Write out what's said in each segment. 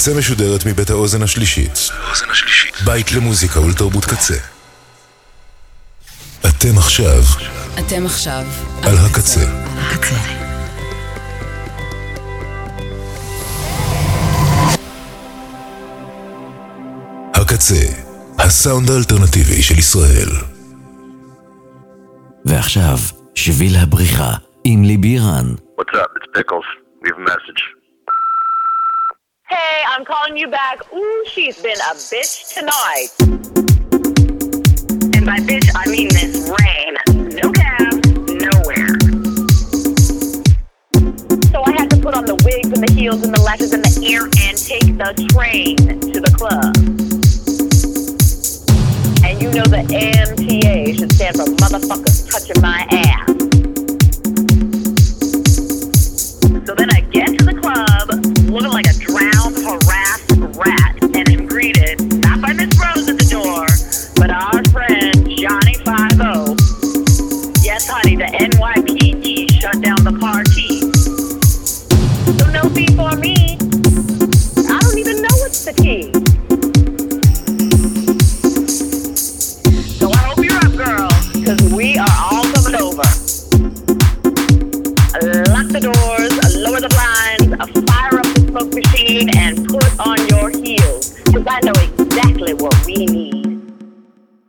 הקצה משודרת מבית האוזן השלישית. בית למוזיקה ולתרבות קצה. אתם עכשיו אתם עכשיו על הקצה. הקצה. הקצה, הסאונד האלטרנטיבי של ישראל. ועכשיו, שביל הבריחה עם ליבי רן. What's up? It's Pickles. Leave a message. Hey, I'm calling you back. Ooh, she's been a bitch tonight. And by bitch, I mean this rain. No cab, nowhere. So I had to put on the wigs and the heels and the lashes and the ear and take the train to the club. And you know the MTA should stand for motherfuckers touching my ass. So then I get to the club, looking like Yes, the NYPD shut down the party. So no fee for me. I don't even know what's the key. So I hope you're up, girl, we are all coming over. Lock the doors, lower the blinds, fire up the smoke machine, and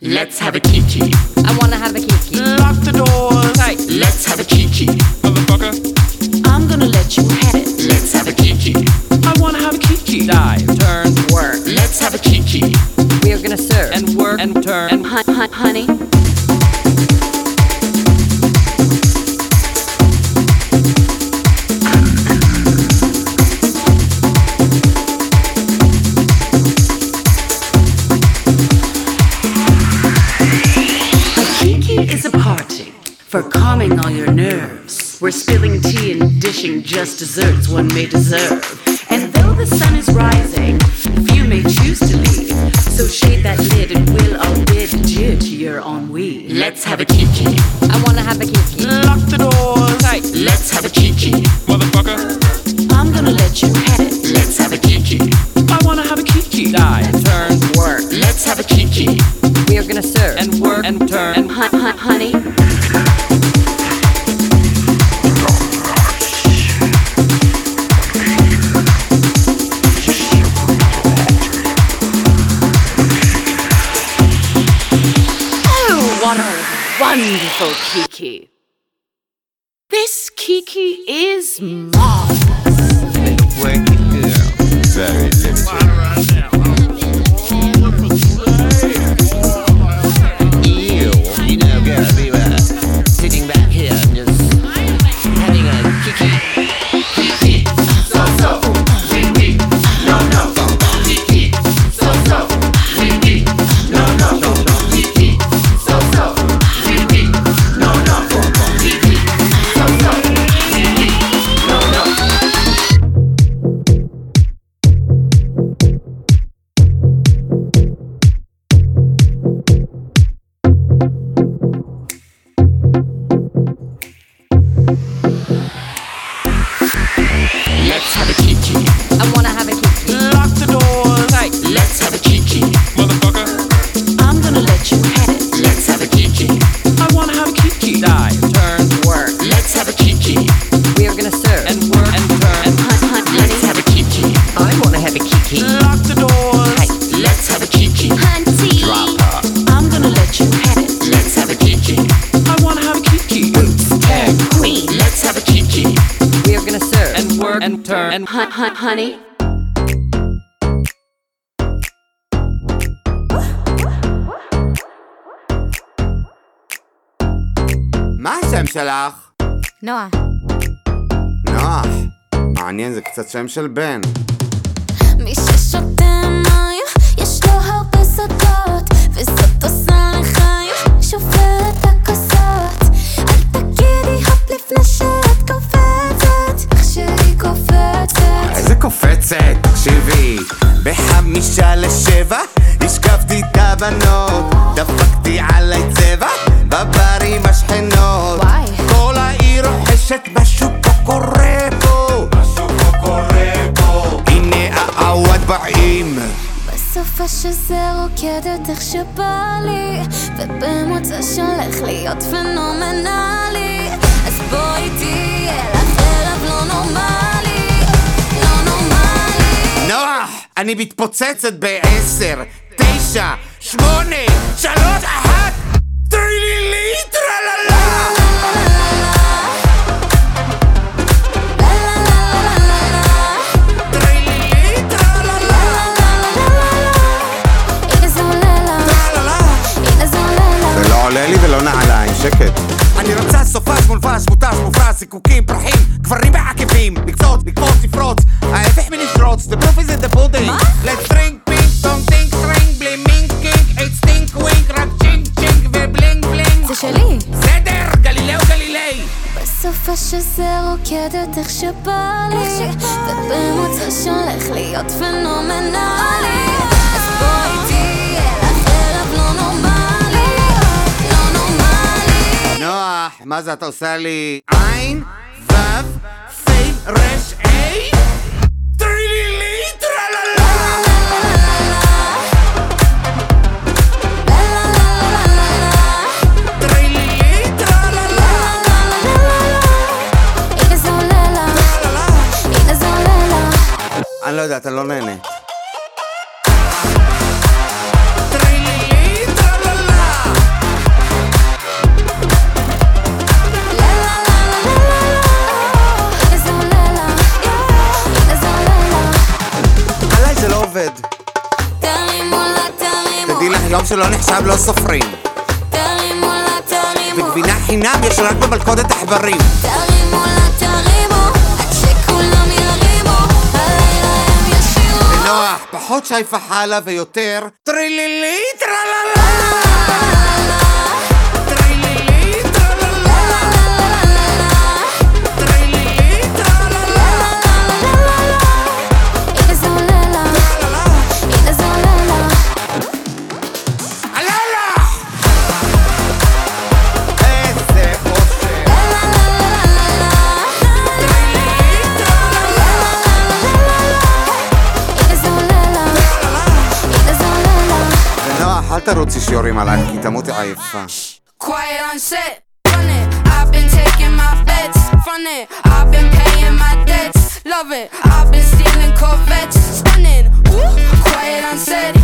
Let's have a kiki. I wanna have a kiki. Lock the doors. Hey, let's have a kiki. Motherfucker. I'm gonna let you have it. Let's have a kiki. I wanna have a kiki. Dive, turn, work. Let's have a kiki. We're gonna serve. And work and turn and Hun- hun- honey, We're spilling tea and dishing just desserts one may deserve. And though the sun is rising, few may choose to leave. So shade that lid and we'll all bid adieu to your ennui. let's have a kiki. Honey, מה השם שלך? נועה. נוח. מעניין, זה קצת שם של בן. מי ששותה מים, יש לו הרבה סודות, וזאת עושה לחיים, שופרת קופצת, תקשיבי. בחמישה לשבע השקפתי את הבנות דפקתי עליי צבע בבר עם השכנות. Why? כל העיר רוחשת משהו פה קורה פה. משהו פה קורה פה. הנה העווד באים. בסוף השזה רוקדת איך שבא לי ובמוצא שהולך להיות פנומנלי. אז בואי תהיה לך ערב לא נורמלי. נוח! אני מתפוצצת בעשר, תשע, שמונה, שלוש, אחת! טרילילי, טרללה! לא עולה לי ולא נעליים, שקט. סופש מולבש, מותש, מופרש, זיקוקים, פרחים, גברים בעקבים, לקפוץ, לקפוץ, לפרוץ, ההפך מלשרוץ, the proof is in the pudding. מה? let's drink pink, don't think string, בלי מינק קינק, it's stink ווינק, רק צ'ינק צ'ינק ובלינק בלינק. זה שלי. בסדר, גלילאו גלילי. בסוף השזה רוקדת איך שבא לי, ובמוצא שהולך להיות פנומנלי. אז בואי תהיה לך ערב לא נורמלי. נוח, מה זה אתה עושה לי? עין, וו, פי, רש, אי? אני לא יודע, אתה לא נהנה. יום שלא נחשב לא סופרים. תרימו לה תרימו. וגבינה חינם יש רק במלכודת עכברים. תרימו לה תרימו עד שכולם ירימו. הלילה הם ישירו ונוח פחות שייפה חלה ויותר טרילילי טרללה. אתה רוצה שיורים עלייך כי תמותי עייפה. Quiet on set, run it. I've been taking my bets, run it. I've been paying my debts, love it. I've been stealing Corvettes, stunning. Ooh. quiet on set.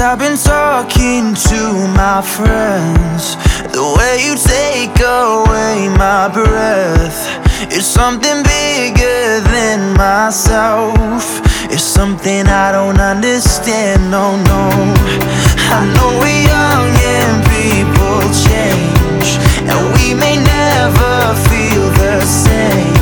I've been talking to my friends. The way you take away my breath is something bigger than myself. It's something I don't understand, no, no. I know we're young and people change And we may never feel the same.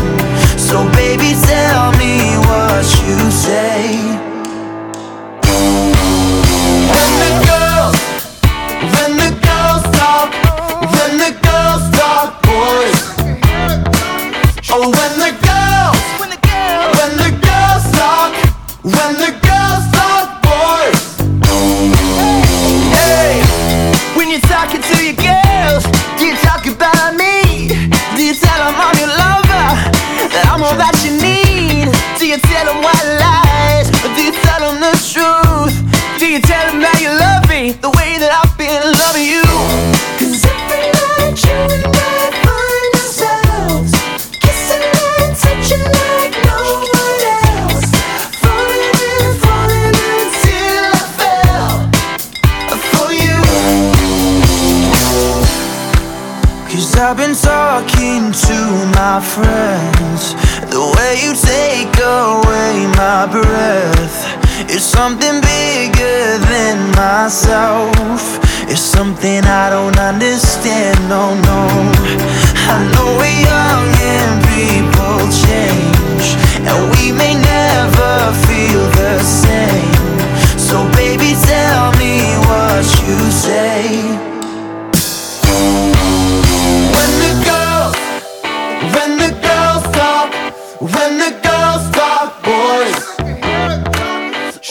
when the girls talk, when the girls talk, boys.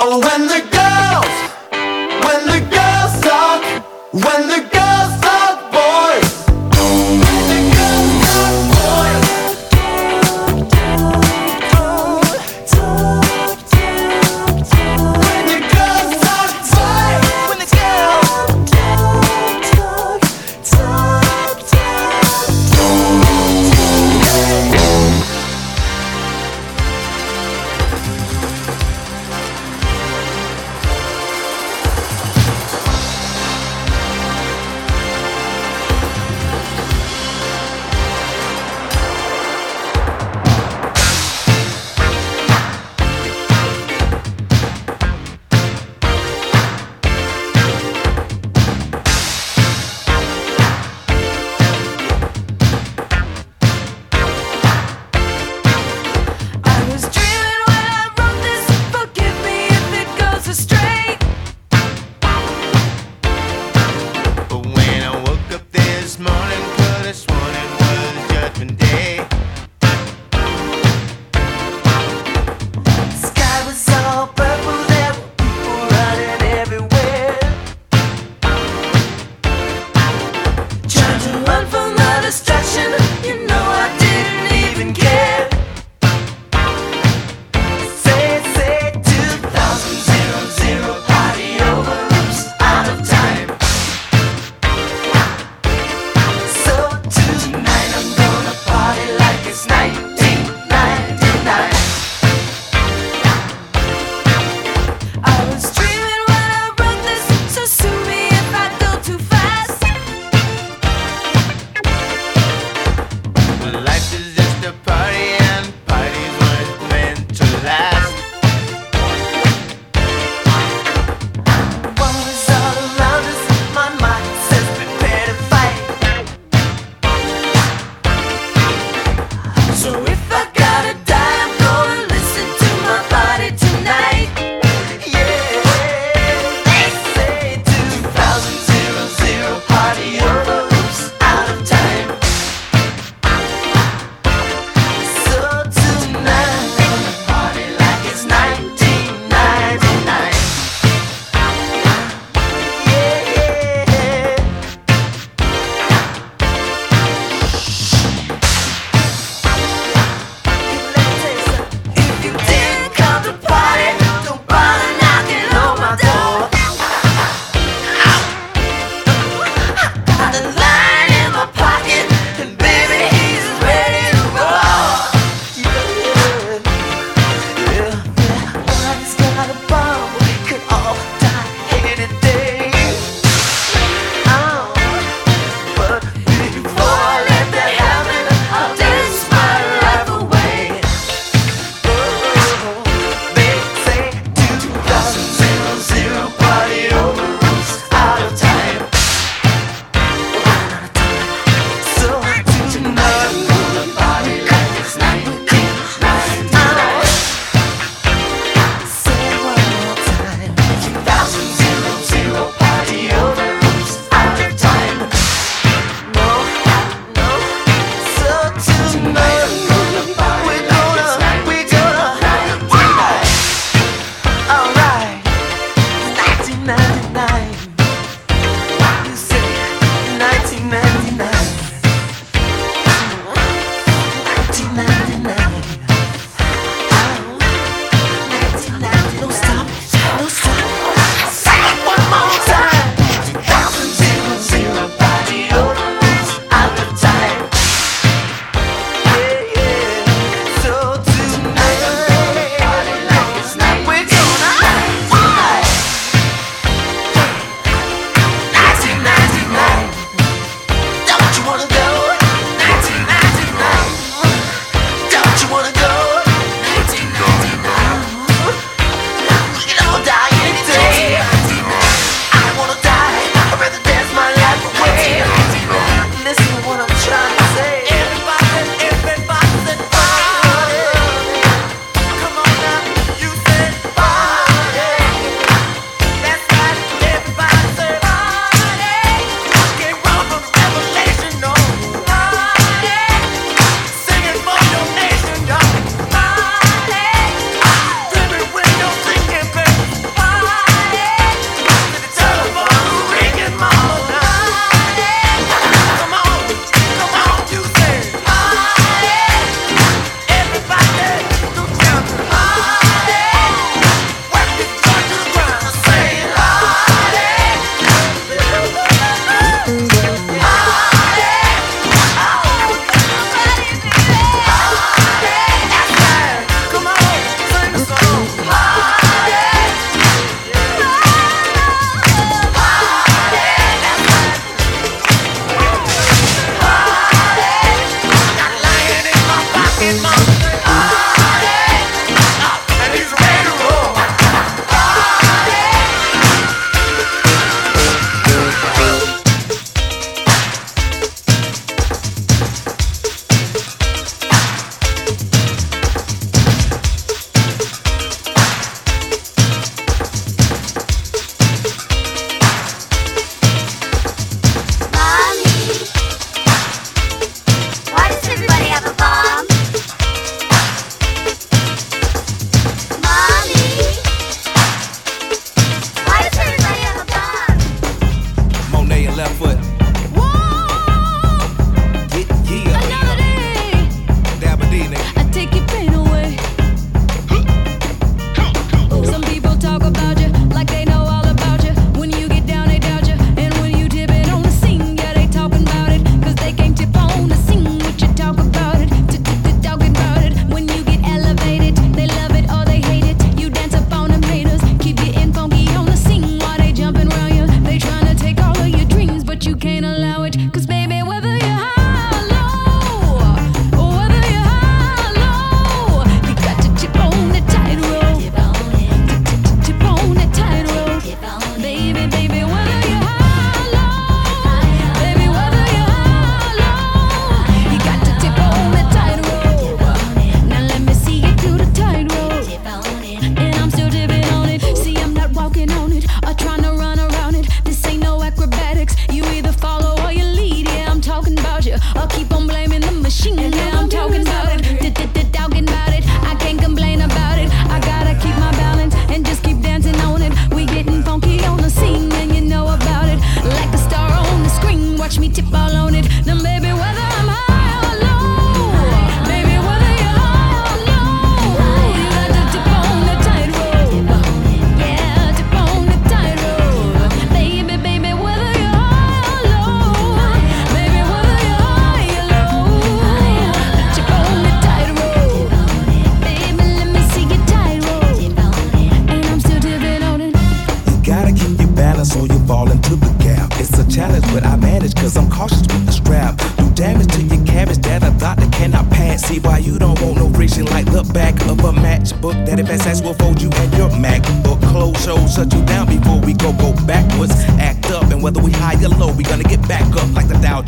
Oh, when the girls, when the girls talk, when the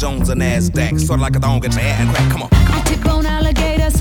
Jones or Nasdaq. Sort of like a thong your hand crack. Come on. I tip on alligators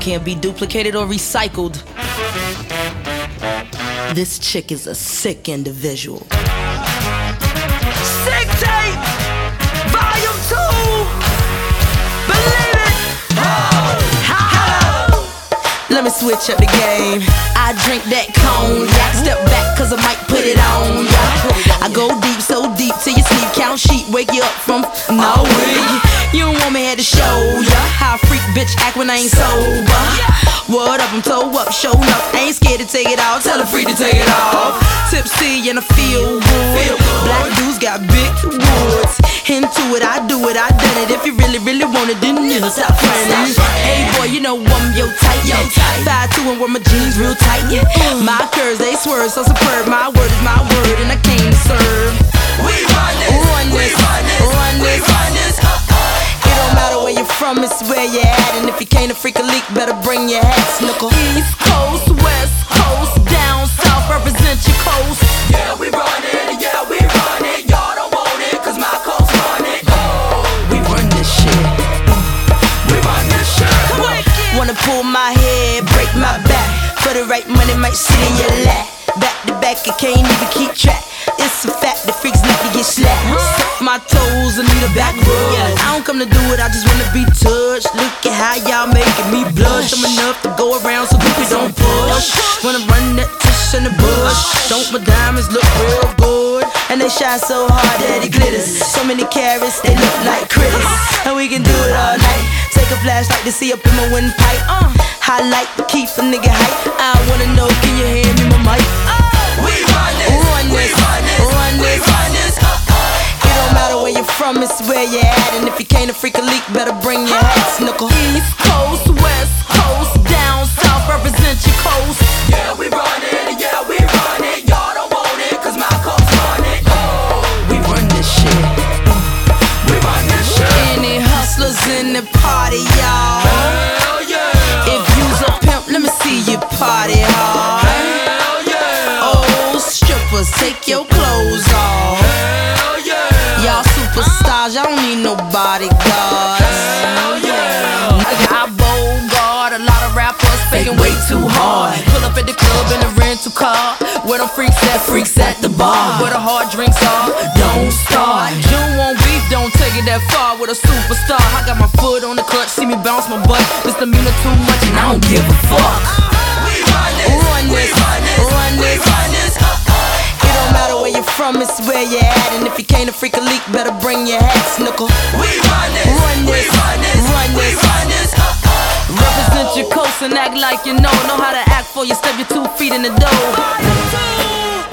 can't be duplicated or recycled. This chick is a sick individual. Me switch up the game. I drink that cognac. Step back, cause I might put it on ya. I go deep, so deep till you sleep. Count sheep, wake you up from no way. You don't want me had to show ya how a freak bitch act when I ain't sober. What up, I'm toe up, show up. Ain't scared to take it off. Tell her free to take it off. Tipsy and I feel good. Black dudes got big woods. Into it, I do it, I done it. If you really, really want it, then you stop frontin'. Hey boy, you know I'm your type. Five two and wear my jeans real tight. My curves they swerve so superb. My word is my word, and I came to serve. We run this, run this, run this, run this. Run this. Uh-uh. It don't matter where you're from, it's where you're at. And if you can't a freak a leak, better bring your hat, snuckle. East Coast, West Coast, down south, represent your coast. Yeah, we run it, yeah, we run it. For the right money, might sit in your lap. Back to back, I can't even keep track. It's a fact that freaks need to get slapped. My toes, I need a back rub. I don't come to do it, I just wanna be touched. Look at how y'all making me blush. I'm enough to go around so people don't push. Wanna run that tush in the bush. Don't my diamonds look real good? And they shine so hard that it glitters. So many carrots, they look like critters. And we can do it all night. Take a flashlight to see up in my windpipe. Uh, highlight, keep a nigga hype. I wanna know, can you hear me, my mic? We run this, run this, we run this, run this. Run this. Uh, uh. It don't matter where you're from, it's where you're at. And if you can't a freak a leak, better bring your hat, snuckle. East Coast, West Coast, down south, represent your coast. Yeah, we run it, yeah, we run it. Y'all don't want it, cause my coast run it. Oh, we run this shit. Uh. We run this shit. Any hustlers in the party, y'all? you party hard. Hell yeah. Oh, strippers, take your clothes off. Hell yeah. Y'all superstars, y'all don't need no bodyguards. Hell yeah. I, I guard. a lot of rappers, faking way too hard. Pull up at the club in a rental car. Where the freaks at, freaks at the bar. Where the hard drinks are, don't start. You want beef, don't get that far with a superstar. I got my foot on the clutch, see me bounce my butt. This demeanor too much, and I don't give a fuck. We run this, run this, run this. Run this. It don't matter where you're from, it's where you at. And if you can't a freak a leak, better bring your hat, snickle. We run this, run this, run this, run this. Run this. Represent your coast and act like you know. Know how to act for you, step your two feet in the dough.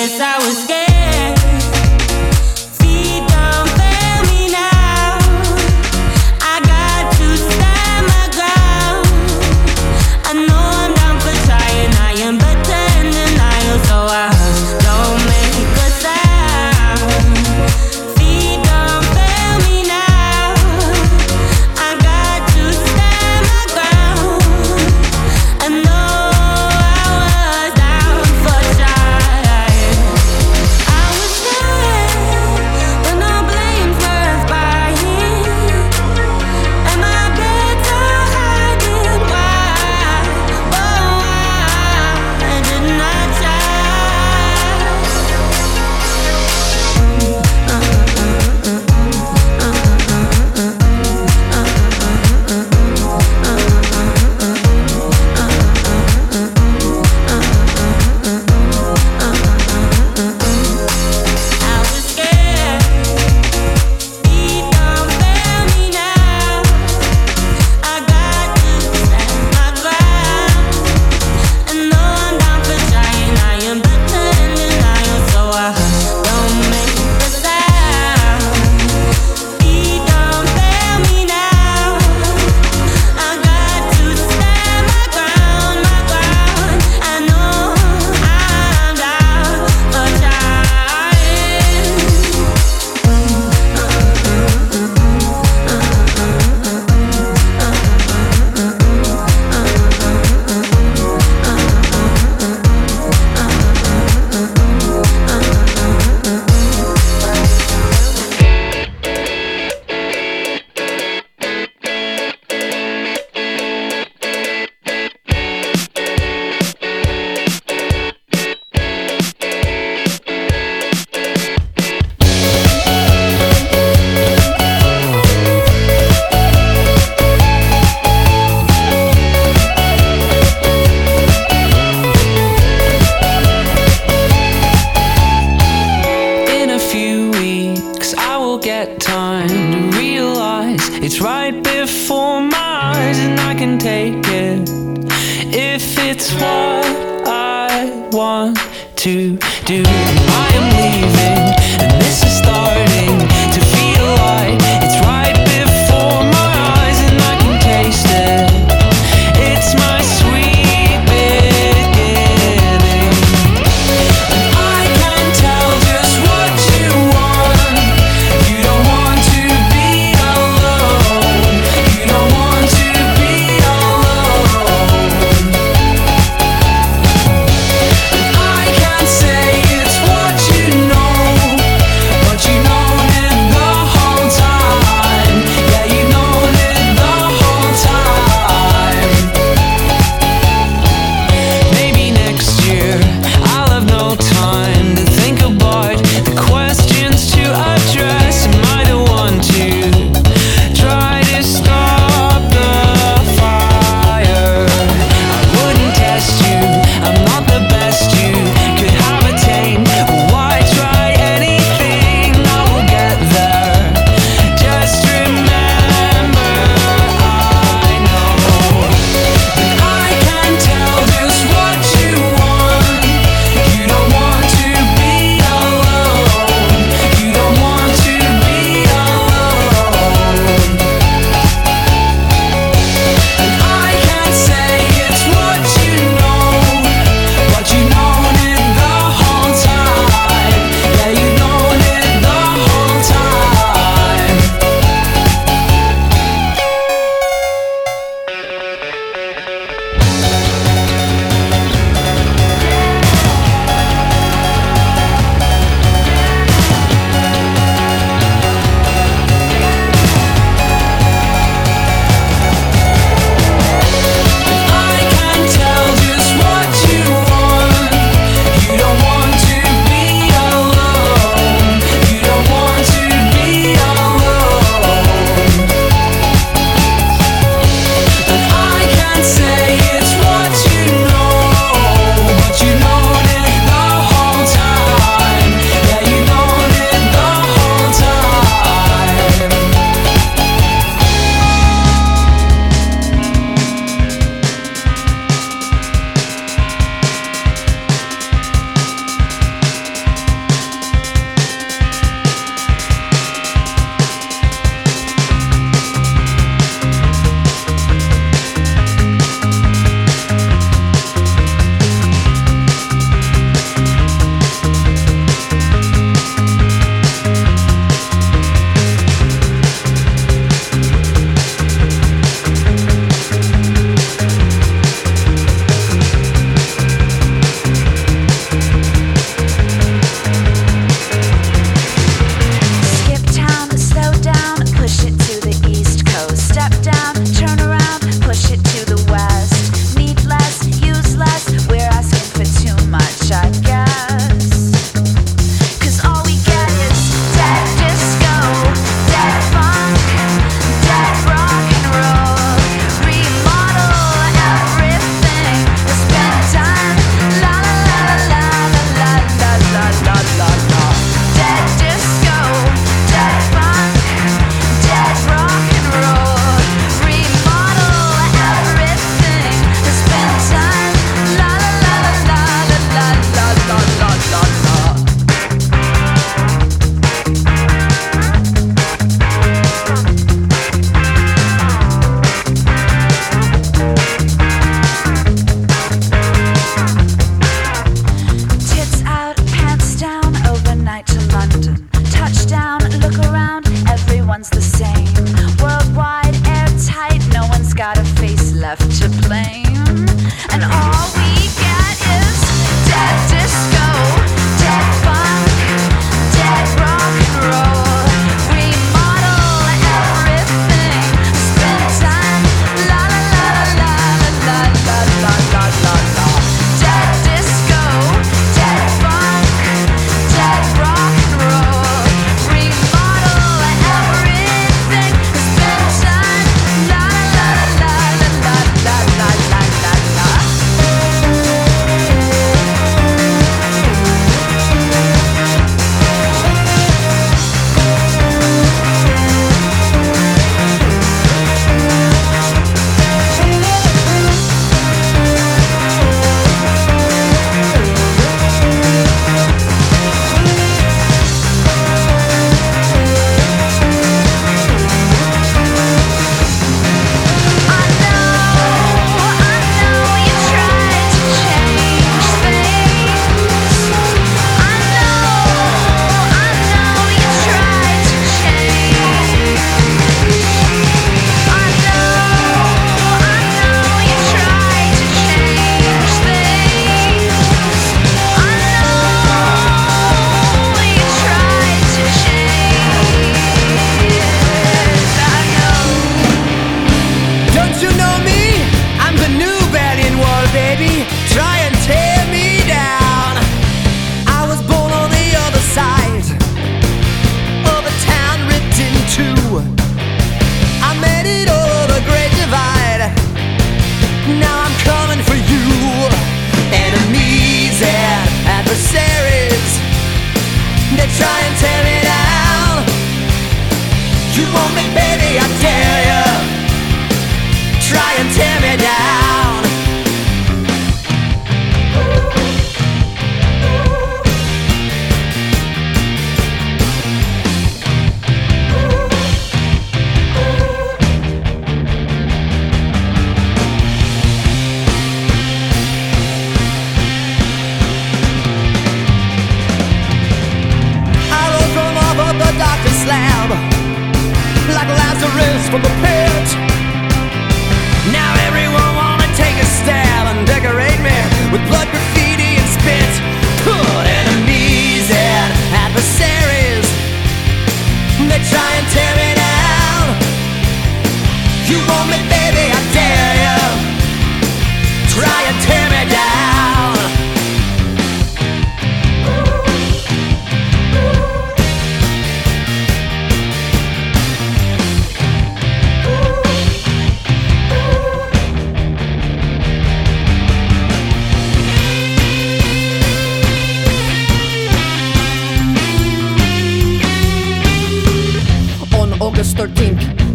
Guess I was scared.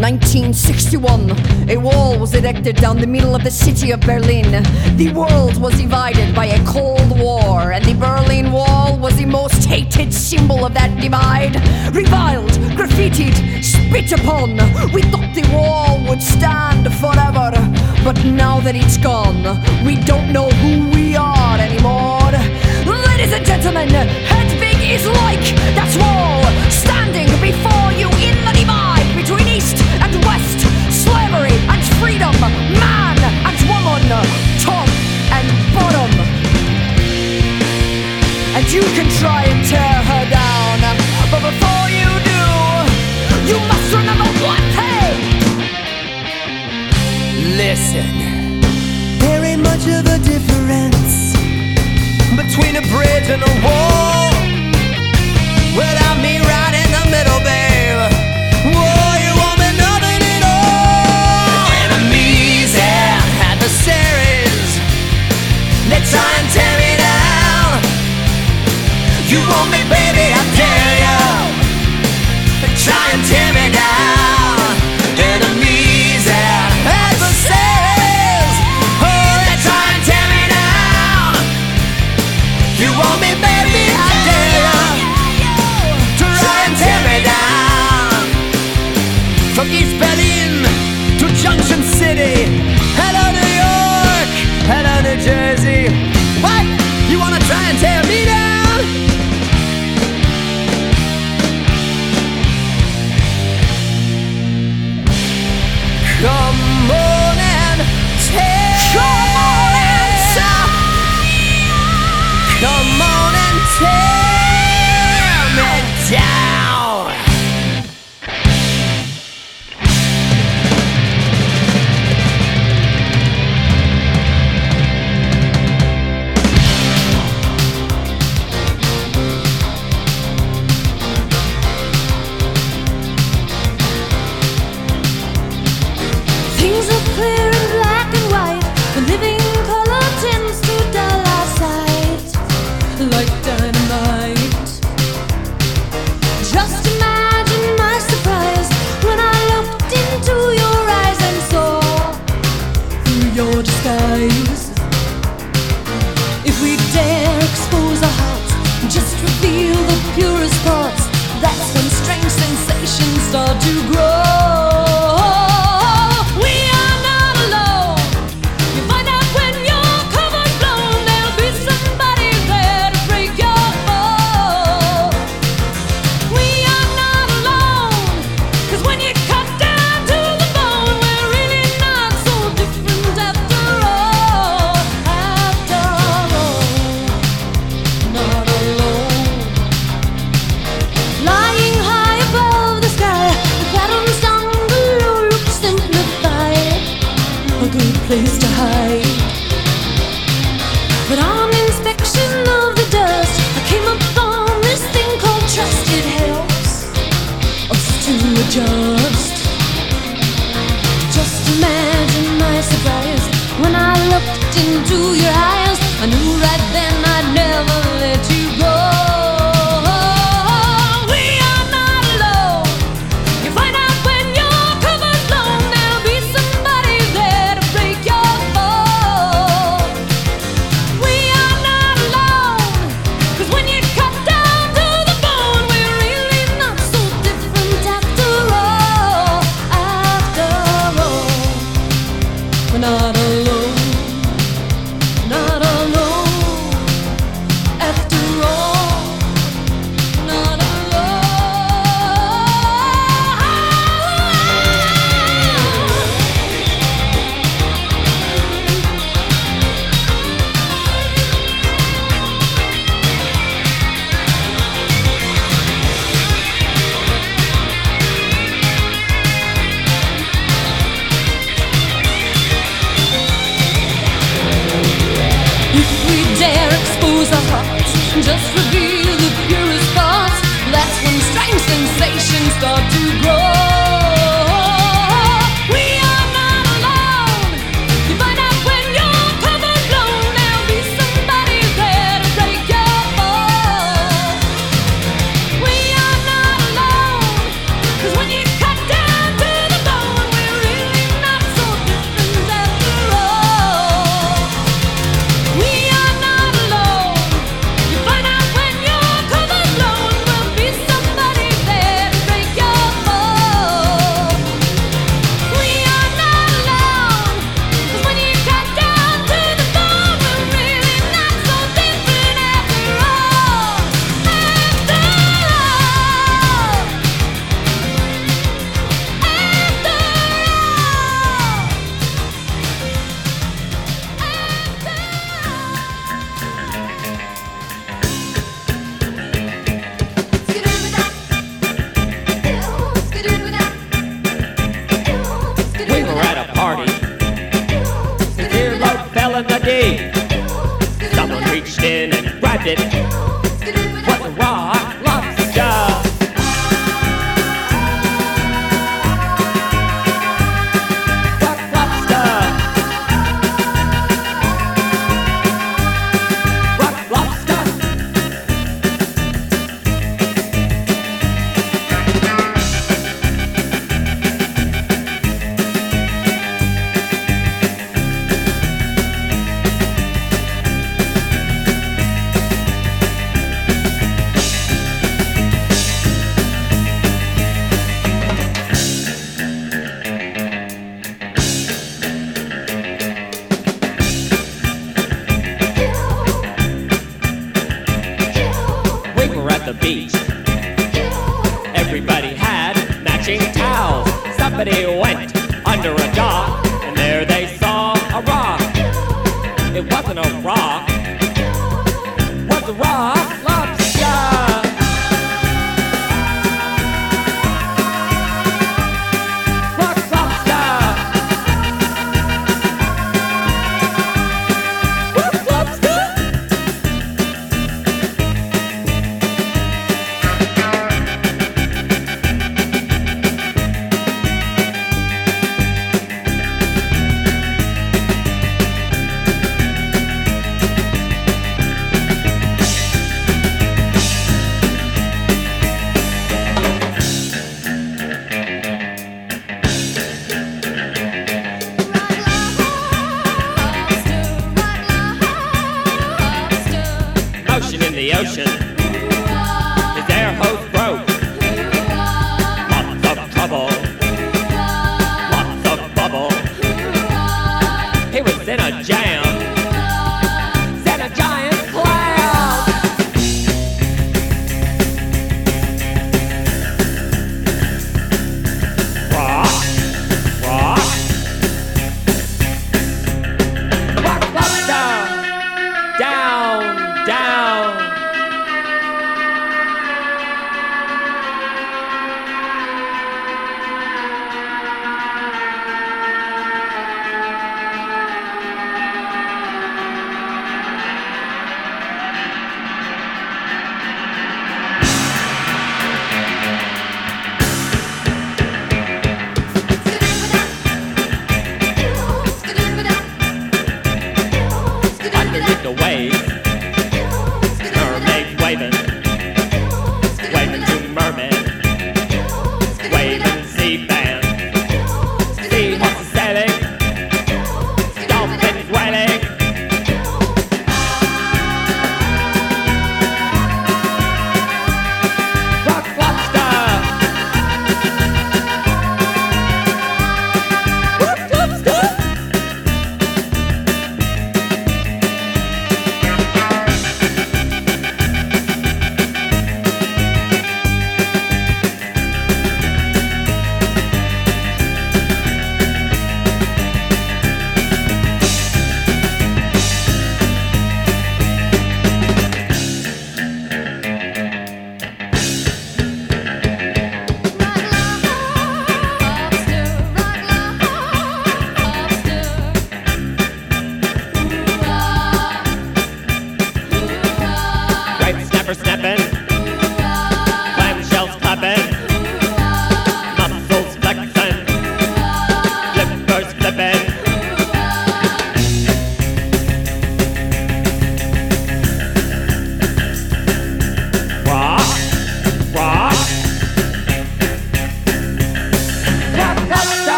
1961, a wall was erected down the middle of the city of Berlin. The world was divided by a Cold War, and the Berlin Wall was the most hated symbol of that divide. Reviled, graffitied, spit upon, we thought the wall would stand forever. But now that it's gone, we don't know who we are anymore. Ladies and gentlemen, Hedwig is like that wall standing before you in the freedom, man and woman, top and bottom. And you can try and tear her down, but before you do, you must remember one thing. Listen, there ain't much of a difference between a bridge and a wall. Without me right in the middle, babe. You won't Come on and take